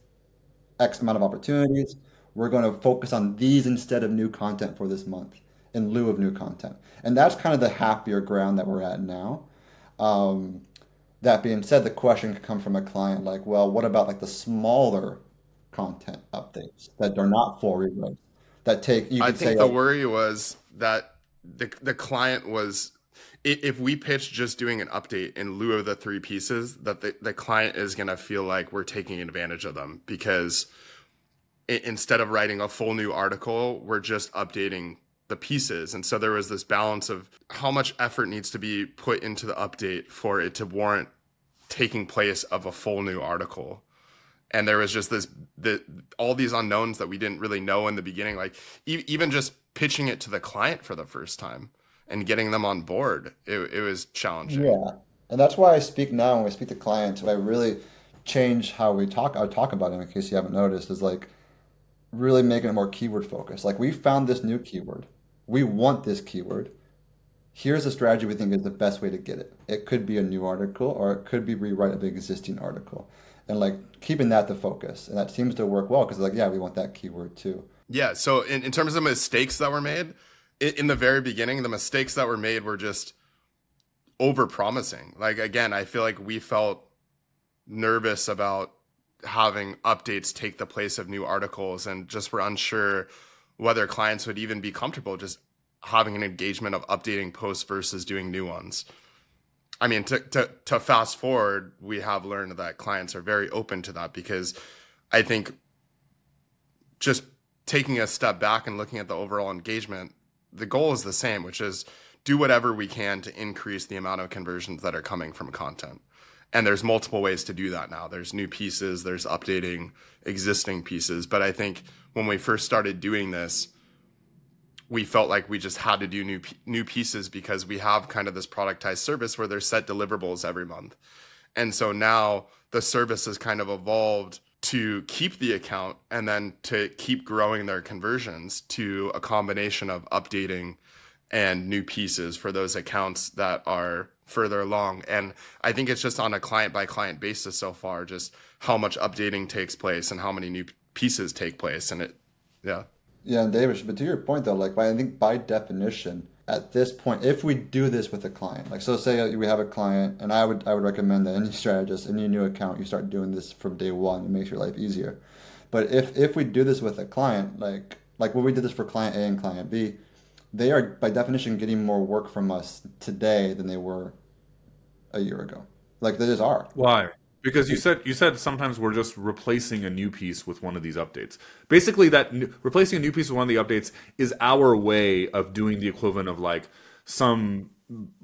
X amount of opportunities. We're going to focus on these instead of new content for this month in lieu of new content. And that's kind of the happier ground that we're at now. Um, that being said, the question could come from a client like, well, what about like the smaller content updates that are not full rewrites that take. You I think say, the like, worry was that the the client was if we pitch just doing an update in lieu of the three pieces, that the, the client is going to feel like we're taking advantage of them because instead of writing a full new article, we're just updating the pieces. And so there was this balance of how much effort needs to be put into the update for it to warrant taking place of a full new article and there was just this the all these unknowns that we didn't really know in the beginning like e- even just pitching it to the client for the first time and getting them on board it, it was challenging. Yeah. And that's why i speak now when i speak to clients i really change how we talk i talk about it in case you haven't noticed is like really making it more keyword focused. Like we found this new keyword. We want this keyword. Here's a strategy we think is the best way to get it. It could be a new article or it could be rewrite of an existing article. And like keeping that the focus. And that seems to work well because like yeah we want that keyword too yeah so in, in terms of mistakes that were made in, in the very beginning the mistakes that were made were just over promising like again i feel like we felt nervous about having updates take the place of new articles and just were unsure whether clients would even be comfortable just having an engagement of updating posts versus doing new ones. I mean, to, to, to fast forward, we have learned that clients are very open to that because I think just taking a step back and looking at the overall engagement, the goal is the same, which is do whatever we can to increase the amount of conversions that are coming from content. And there's multiple ways to do that now. There's new pieces, there's updating existing pieces. But I think when we first started doing this, we felt like we just had to do new new pieces because we have kind of this productized service where there's set deliverables every month. And so now the service has kind of evolved to keep the account and then to keep growing their conversions to a combination of updating and new pieces for those accounts that are further along. And I think it's just on a client by client basis so far, just how much updating takes place and how many new pieces take place. And it, yeah. Yeah, and David, but to your point though, like I think by definition, at this point, if we do this with a client, like so, say we have a client, and I would I would recommend that any strategist, any new account, you start doing this from day one. It makes your life easier. But if if we do this with a client, like like when we did this for client A and client B, they are by definition getting more work from us today than they were a year ago. Like they just are. Why? Because you said you said sometimes we're just replacing a new piece with one of these updates. Basically, that new, replacing a new piece with one of the updates is our way of doing the equivalent of like some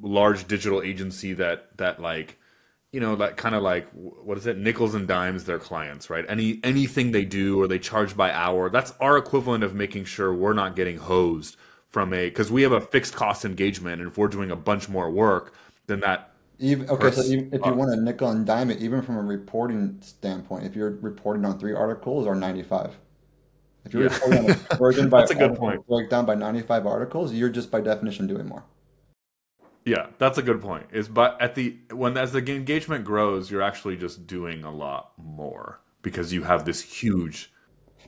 large digital agency that that like you know that kind of like what is it? Nickels and dimes their clients right? Any anything they do or they charge by hour that's our equivalent of making sure we're not getting hosed from a because we have a fixed cost engagement and if we're doing a bunch more work then that even, okay, so even, if you uh, want to nickel and dime it, even from a reporting standpoint, if you're reporting on three articles or 95, if you're yeah. reporting on a conversion by that's a good point. breakdown by 95 articles, you're just by definition doing more. Yeah, that's a good point. Is but at the when as the engagement grows, you're actually just doing a lot more because you have this huge.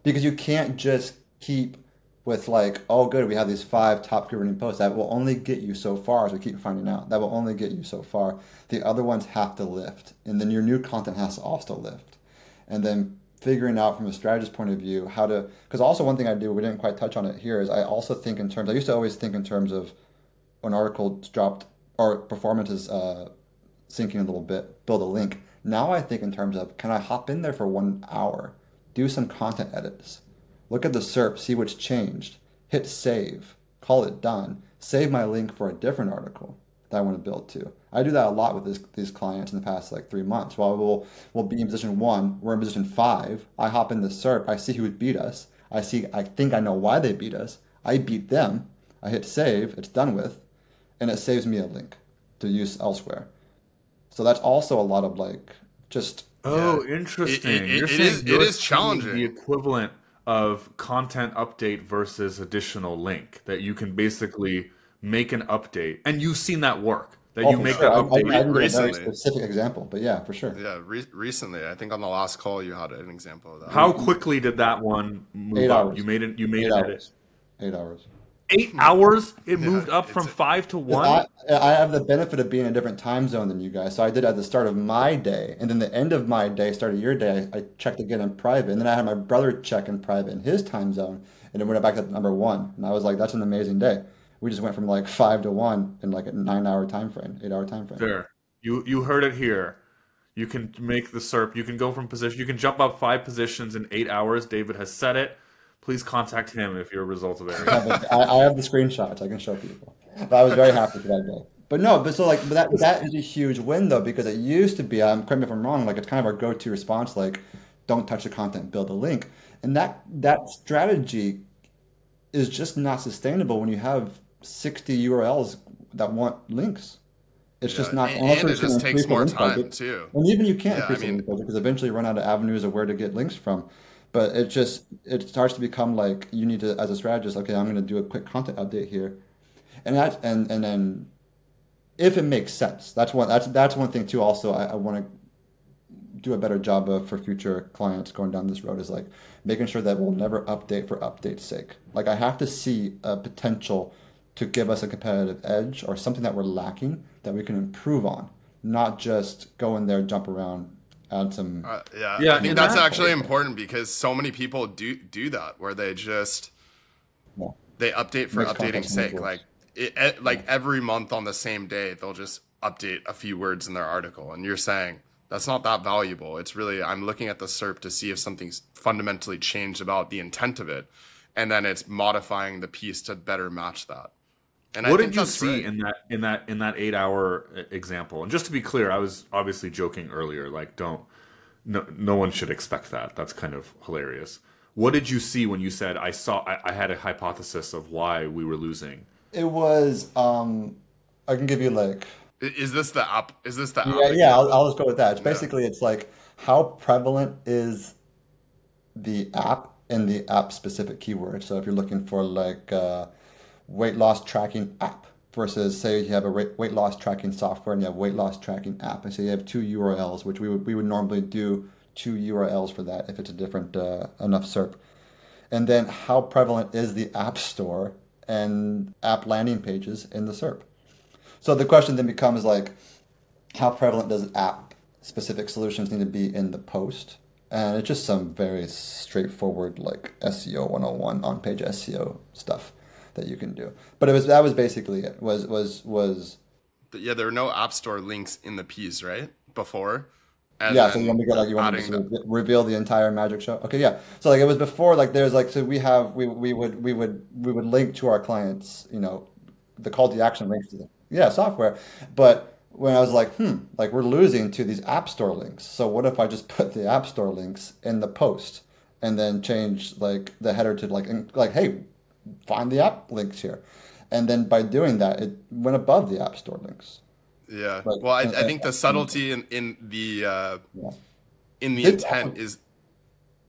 Because you can't just keep with like, oh, good, we have these five top converting posts that will only get you so far, as we keep finding out. That will only get you so far. The other ones have to lift, and then your new content has to also lift. And then figuring out from a strategist point of view how to, because also one thing I do, we didn't quite touch on it here, is I also think in terms. I used to always think in terms of an article dropped or performance is uh, sinking a little bit, build a link. Now I think in terms of can I hop in there for one hour, do some content edits Look at the SERP, see what's changed. Hit save, call it done. Save my link for a different article that I want to build to. I do that a lot with this, these clients in the past like three months. While we'll, we'll be in position one, we're in position five. I hop in the SERP, I see who beat us. I see, I think I know why they beat us. I beat them. I hit save, it's done with, and it saves me a link to use elsewhere. So that's also a lot of like just. Oh, yeah. interesting. It, it, it is, it is challenging. The equivalent of content update versus additional link that you can basically make an update and you've seen that work that oh, you make sure. that update I, I, I recently. A very specific example, but yeah, for sure. Yeah, re- recently, I think on the last call you had an example of that. How quickly did that one move Eight up? Hours. You made it. You made Eight it. Hours. Eight hours eight hmm. hours it yeah, moved up from five to one I, I, have the benefit of being in a different time zone than you guys so i did at the start of my day and then the end of my day start of your day I, I, checked again in private and then i had my brother check in private in his time zone and it went back to number one and i was like that's an amazing day we just went from like five to one in like a nine hour time frame eight hour time frame Fair. you you heard it here you can make the SERP. You can go from position. You can jump up five positions in eight hours. David has said it please contact him if you're a result of it. I, I have the screenshots. I can show people. But I was very happy for that day. But no, but so like but that that is a huge win though because it used to be. I'm um, correct me if I'm wrong. Like it's kind of our go-to response. Like, don't touch the content, build a link, and that that strategy is just not sustainable when you have 60 URLs that want links. It's yeah, just not. And, and it just takes more time budget. too. And even you can't yeah, increase I mean, the link because eventually you run out of avenues of where to get links from but it just it starts to become like you need to as a strategist okay i'm going to do a quick content update here. And that and and then if it makes sense that's one that's that's one thing too also i, I want to do a better job of for future clients going down this road is like making sure that we'll never update for update's sake. Like i have to see a potential to give us a competitive edge or something that we're lacking that we can improve on not just go in there jump around add some. Uh, yeah, yeah. I think that's actually important because so many people do do that where they just yeah. they update for updating sake. Like it, like every month on the same day, they'll just update a few words in their article, and you're saying that's not that valuable. It's really I'm looking at the SERP to see if something's fundamentally changed about the intent of it, and then it's modifying the piece to better match that. And what did you see right. in that in that in that eight hour example? And just to be clear, I was obviously joking earlier. Like, don't no no one should expect that. That's kind of hilarious. What did you see when you said I saw? I, I had a hypothesis of why we were losing. It was. um I can give you like. Is this the app? Is this the yeah? Yeah, I'll, I'll, just go with that. It's basically yeah. it's like how prevalent is the app in the app specific keyword. So if you're looking for like. Uh, weight loss tracking app, versus say you have a weight loss tracking software and you have weight loss tracking app, and so you have two URLs, which we would we would normally do two URLs for that if it's a different uh, enough SERP. And then how prevalent is the App Store and app landing pages in the SERP? So the question then becomes like, how prevalent does app specific solutions need to be in the post? And it's just some very straightforward like SEO 101 on page SEO stuff that you can do. But it was that was basically it. Was was was yeah, there were no app store links in the piece, right? Before. And yeah, so you want to get like you want to of reveal the entire magic show. Okay, yeah. So like it was before like there's like so we have we we would we would we would link to our clients, you know, the call to action links to the yeah software, but when I was like, hmm, like we're losing to these app store links. So what if I just put the app store links in the post and then change like the header to like like hey, find the app links here, and then by doing that, it went above the app store links. Yeah. Like, well, I, I, think the subtlety in in the uh, yeah. in the intent is.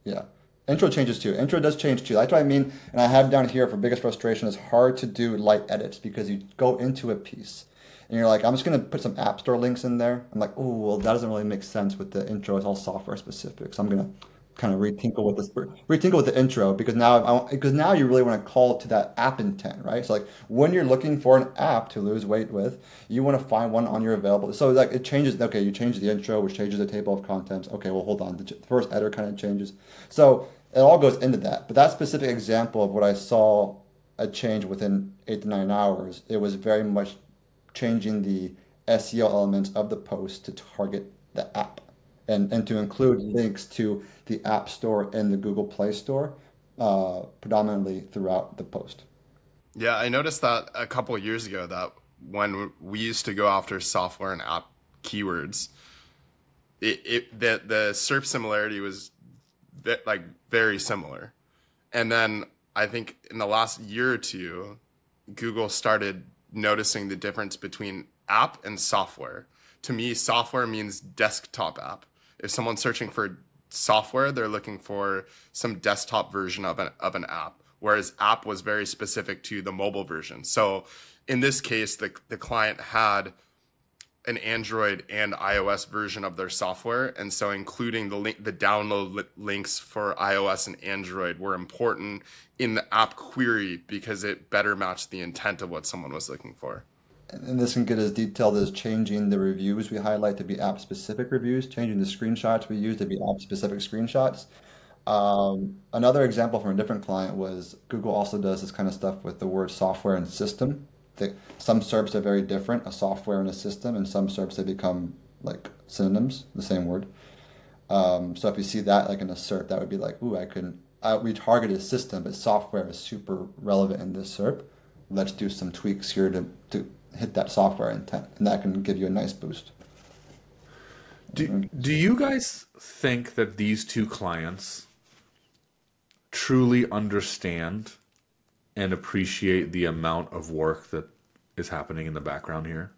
Yeah. Intro changes too. Intro does change too. That's what I mean. And I have down here for biggest frustration is hard to do light edits because you go into a piece and you're like, I'm just gonna put some app store links in there. I'm like, oh well, that doesn't really make sense with the intro. It's all software specific. So I'm gonna kind of retinkle with this retinkle with the intro because now because now you really want to call to that app intent right? So like when you're looking for an app to lose weight with you want to find one on your available so like it changes okay you change the intro which changes the table of contents okay well hold on the first header kind of changes. So it all goes into that but that specific example of what i saw a change within eight to nine hours it was very much changing the seo elements of the post to target the app and, and to include links to the App Store and the Google Play Store uh, predominantly throughout the post. Yeah, I noticed that a couple years ago that when we used to go after software and app keywords, it, it the the SERP similarity was like very similar, and then I think in the last year or two, Google started noticing the difference between app and software. To me, software means desktop app if someone's searching for software, they're looking for some desktop version of an of an app, whereas app was very specific to the mobile version. So in this case, the the client had an Android and iOS version of their software, and so including the link, the download li- links for iOS and Android were important in the app query because it better matched the intent of what someone was looking for and this can get as detailed as changing the reviews we highlight to be app specific reviews, changing the screenshots we use to be app specific screenshots. Um, another example from a different client was Google also does this kind of stuff with the word software and system. They, some SERPs are very different, a software and a system, and some SERPs they become like synonyms, the same word. Um, so if you see that like in a SERP, that would be like, ooh, I can I, we targeted system, but software is super relevant in this SERP. Let's do some tweaks here to, to hit that software intent, and that can give you a nice boost. Do, do you guys think that these two clients truly understand and appreciate the amount of work that is happening in the background here?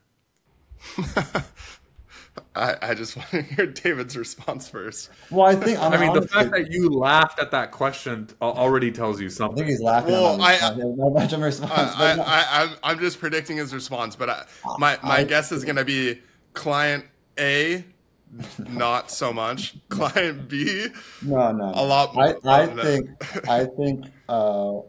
I, I just want to hear David's response first. Well, I think I'm i mean honestly, the fact that you laughed at that question already tells you something. I think he's laughing. Well, I, I, no much of response. I, I, I, am just predicting his response, but I, my my guess is going to be client A, not so much. Client B, no, no, a lot. More I, I think I think uh,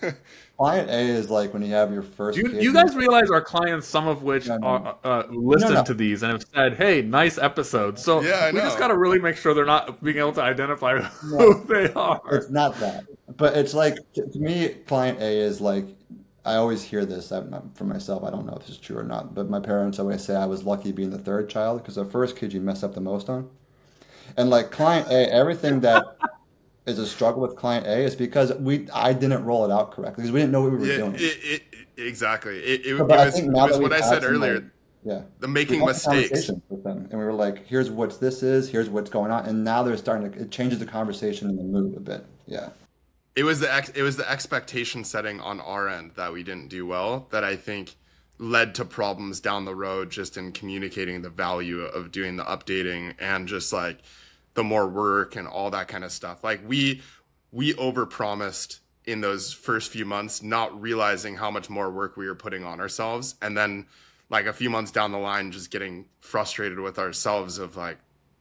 Client A is like when you have your first. You, you guys realize our clients, some of which no, no. Are, uh, listen no, to these and have said, "Hey, nice episode." So yeah, we just got to really make sure they're not being able to identify who they are. It's not that, but it's like to, to me, client A is like I always hear this for myself. I don't know if this is true or not, but my parents always say I was lucky being the third child because the first kid you mess up the most on. And like client A, everything that is a struggle with client A is because we I didn't roll it out correctly because we didn't know what we were yeah, doing. It, it, exactly. It, it, it was, was what I said earlier. Like, yeah, the making mistakes with them, and we were like, "Here's what this is. Here's what's going on," and now they're starting to. It changes the conversation and the mood a bit. Yeah. It was the ex, it was the expectation setting on our end that we didn't do well that I think led to problems down the road just in communicating the value of doing the updating and just like the more work and all that kind of stuff. Like we we overpromised in those first few months, not realizing how much more work we were putting on ourselves. And then, like, a few months down the line, just getting frustrated with ourselves of like,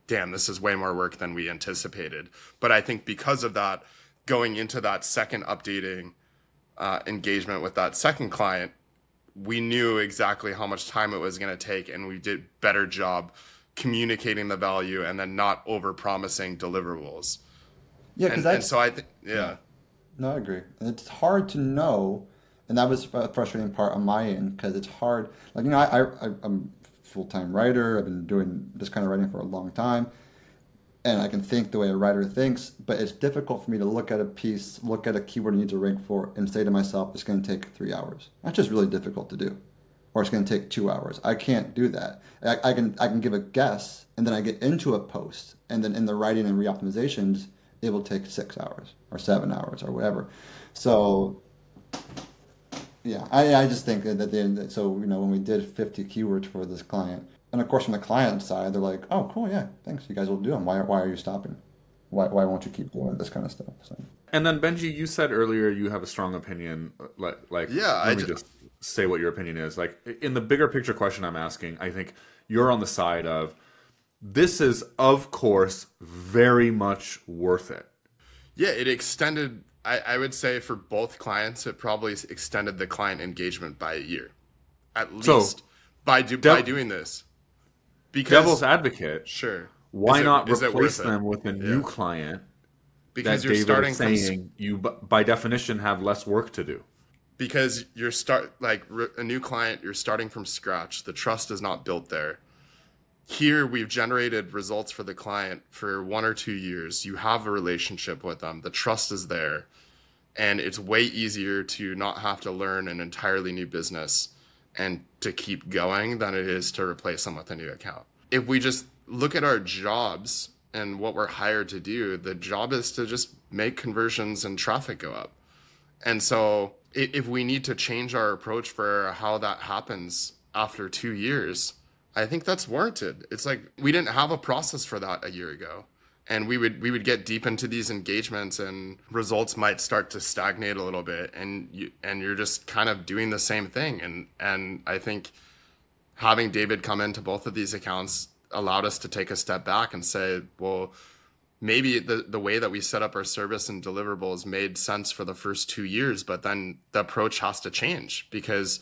damn, this is way more work than we anticipated. But I think because of that, going into that second updating uh, engagement with that second client, we knew exactly how much time it was going to take, and we did better job communicating the value and then not over promising deliverables. Yeah, because and, and so I think, yeah. No, I agree. And it's hard to know, and that was a frustrating part on my end because it's hard. Like you know, I, I I'm full time writer. I've been doing this kind of writing for a long time, and I can think the way a writer thinks. But it's difficult for me to look at a piece, look at a keyword I need to rank for, and say to myself, "It's going to take three hours." That's just really difficult to do, or it's going to take two hours. I can't do that. I, I can I can give a guess, and then I get into a post, and then in the writing and reoptimizations it will take six hours or seven hours or whatever. So, yeah, I, I just think that so, you know, when we did 50 keywords for this client, and of course, from the client side, they're like, oh, cool, yeah, thanks, you guys will do them. Why, why are you stopping? Why, why won't you keep doing this kind of stuff? So. And then, Benji, you said earlier you have a strong opinion. Like, like yeah, let I me just... just say what your opinion is. Like, in the bigger picture question I'm asking, I think you're on the side of, this is of course very much worth it yeah it extended I, I, would say for both clients it probably extended the client engagement by a year at least so, by, do, by doing this because devil's advocate. Sure. Why it, not replace them with a new yeah. client because you're David starting saying from, you by definition have less work to do. Because you're start like a new client you're starting from scratch. The trust is not built there. Here we've generated results for the client for one or two years. You have a relationship with them. The trust is there. And it's way easier to not have to learn an entirely new business and to keep going than it is to replace them with a new account if we just look at our jobs and what we're hired to do the job is to just make conversions and traffic go up and so if we need to change our approach for how that happens after two years I think that's warranted. It's like we didn't have a process for that a year ago. And we would we would get deep into these engagements and results might start to stagnate a little bit and you and you're just kind of doing the same thing. And and I think having David come into both of these accounts allowed us to take a step back and say, well, maybe the, the way that we set up our service and deliverables made sense for the first two years, but then the approach has to change because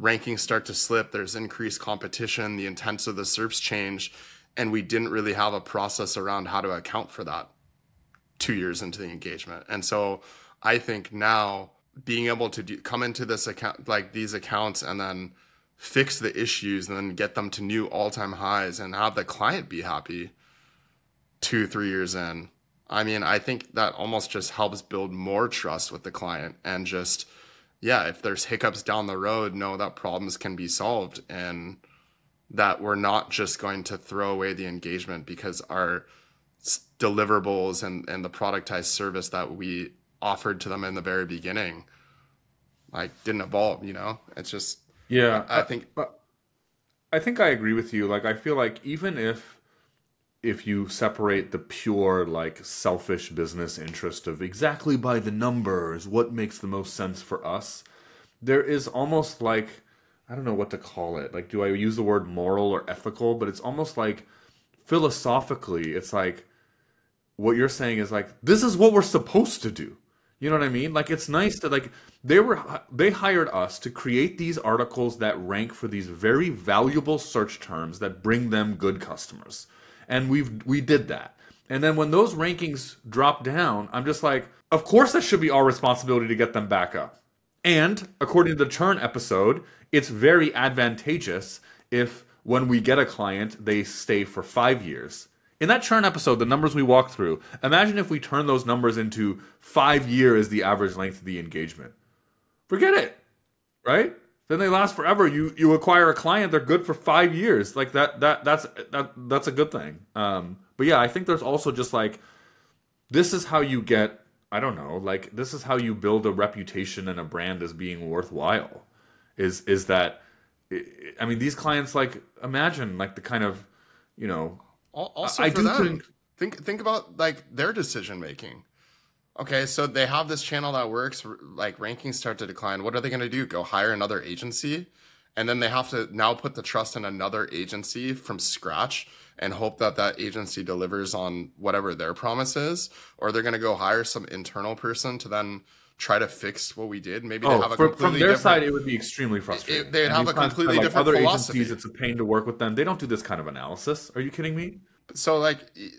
rankings start to slip, there's increased competition, the intents of the SERPs change, and we didn't really have a process around how to account for that two years into the engagement. And so I think now being able to do, come into this account, like these accounts, and then fix the issues and then get them to new all time highs and have the client be happy two, three years in. I mean, I think that almost just helps build more trust with the client and just yeah, if there's hiccups down the road, know that problems can be solved and that we're not just going to throw away the engagement because our deliverables and, and the productized service that we offered to them in the very beginning like didn't evolve you know? It's just yeah i, I think uh, i think i agree with you. Like i feel like even if if you separate the pure like selfish business interest of exactly by the numbers what makes the most sense for us there is almost like i don't know what to call it. Like do i use the word moral or ethical? But it's almost like philosophically it's like what you're saying is like this is what we're supposed to do. You know what i mean? Like it's nice to like they were they hired us to create these articles that rank for these very valuable search terms that bring them good customers. And we've we did that. And then when those rankings drop down, I'm just like, of course that should be our responsibility to get them back up. And according to the churn episode, it's very advantageous if when we get a client, they stay for five years. In that churn episode, the numbers we walked through, imagine if we turn those numbers into five years the average length of the engagement. Forget it, right? then they last forever. You you acquire a client, they're good for five years. Like that that that's that that's a good thing. Um, but yeah, I think there's also just like this is how you get. I don't know. Like this is how you build a reputation and a brand as being worthwhile. Is is that? I mean, these clients like imagine like the kind of you know. Also, I, I do them, think think think about like their decision making. Okay, so they have this channel that works, like rankings start to decline. What are they going to do? Go hire another agency? And then they have to now put the trust in another agency from scratch and hope that that agency delivers on whatever their promise is? Or they're going to go hire some internal person to then try to fix what we did. Maybe they Oh, have a completely from their different- side, it would be extremely frustrating. they'd And have a completely like different other philosophy. agencies. It's a pain to work with them. They don't do this kind of analysis. Are you kidding me? so like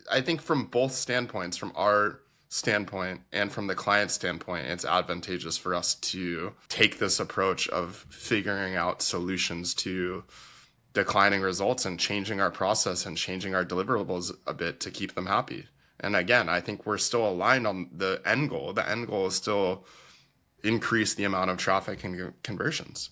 i think from both standpoints from our standpoint and from the client standpoint it's advantageous for us to take this approach of figuring out solutions to declining results and changing our process and changing our deliverables a bit to keep them happy and again i think we're still aligned on the end goal. The end goal is still increase the amount of traffic and conversions.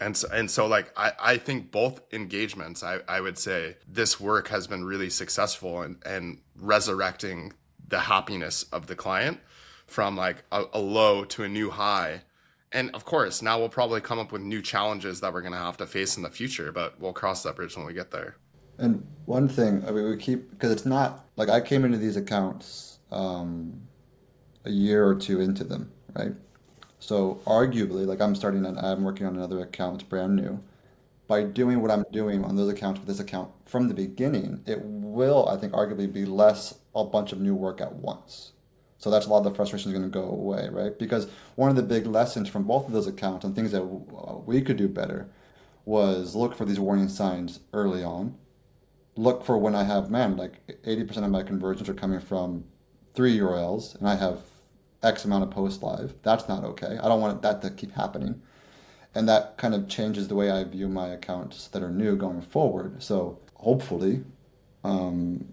And so, and so like I, I think both engagements I, I would say this work has been really successful and and resurrecting the happiness of the client from like a, a low to a new high. And of course now we'll probably come up with new challenges that we're going to have to face in the future but we'll cross that bridge when we get there And one thing, I mean, we keep because it's not like I came into these accounts um, a year or two into them, right? So arguably, like I'm starting and I'm working on another account, brand new. By doing what I'm doing on those accounts with this account from the beginning, it will, I think, arguably be less a bunch of new work at once. So that's a lot of the frustration is going to go away, right? Because one of the big lessons from both of those accounts and things that uh, we could do better was look for these warning signs early on look for when I have, man, like 80% of my conversions are coming from three URLs and I have X amount of posts live. That's not okay. I don't want that to keep happening. And that kind of changes the way I view my accounts that are new going forward. So hopefully, um,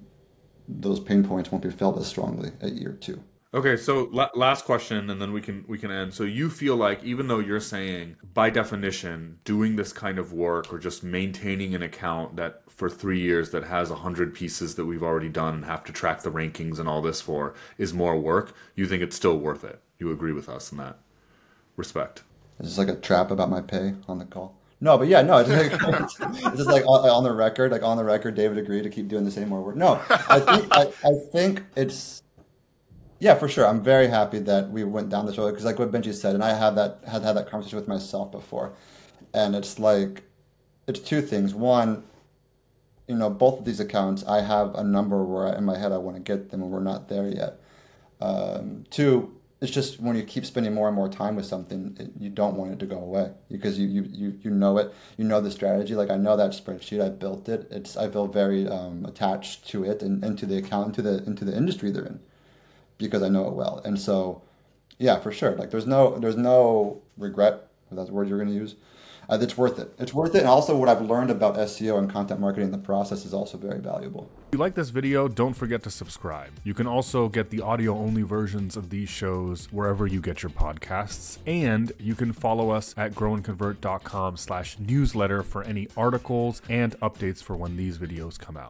those pain points won't be felt as strongly at year two. Okay, so la- last question, and then we can we can end. So you feel like even though you're saying by definition doing this kind of work or just maintaining an account that for three years that has a hundred pieces that we've already done and have to track the rankings and all this for is more work, you think it's still worth it? You agree with us in that respect? Is this like a trap about my pay on the call? No, but yeah, no, it's, like, it's just like on, on the record, like on the record, David agreed to keep doing the same more work. No, I think I, I think it's yeah, for sure. I'm very happy that we went down this road because, like what Benji said, and I had that had had that conversation with myself before, and it's like it's two things. One, you know, both of these accounts, I have a number where in my head I want to get them, and we're not there yet. Um, two, it's just when you keep spending more and more time with something, it, you don't want it to go away because you, you, you, you know it, you know the strategy. Like I know that spreadsheet, I built it. It's I feel very um, attached to it and, and to the account, into the into the industry they're in, because I know it well. And so, yeah, for sure. Like there's no there's no regret. If that's the word you're going to use. Uh, it's worth it. It's worth it. And also, what I've learned about SEO and content marketing, the process is also very valuable. If you like this video, don't forget to subscribe. You can also get the audio only versions of these shows wherever you get your podcasts. And you can follow us at growandconvert.com slash newsletter for any articles and updates for when these videos come out.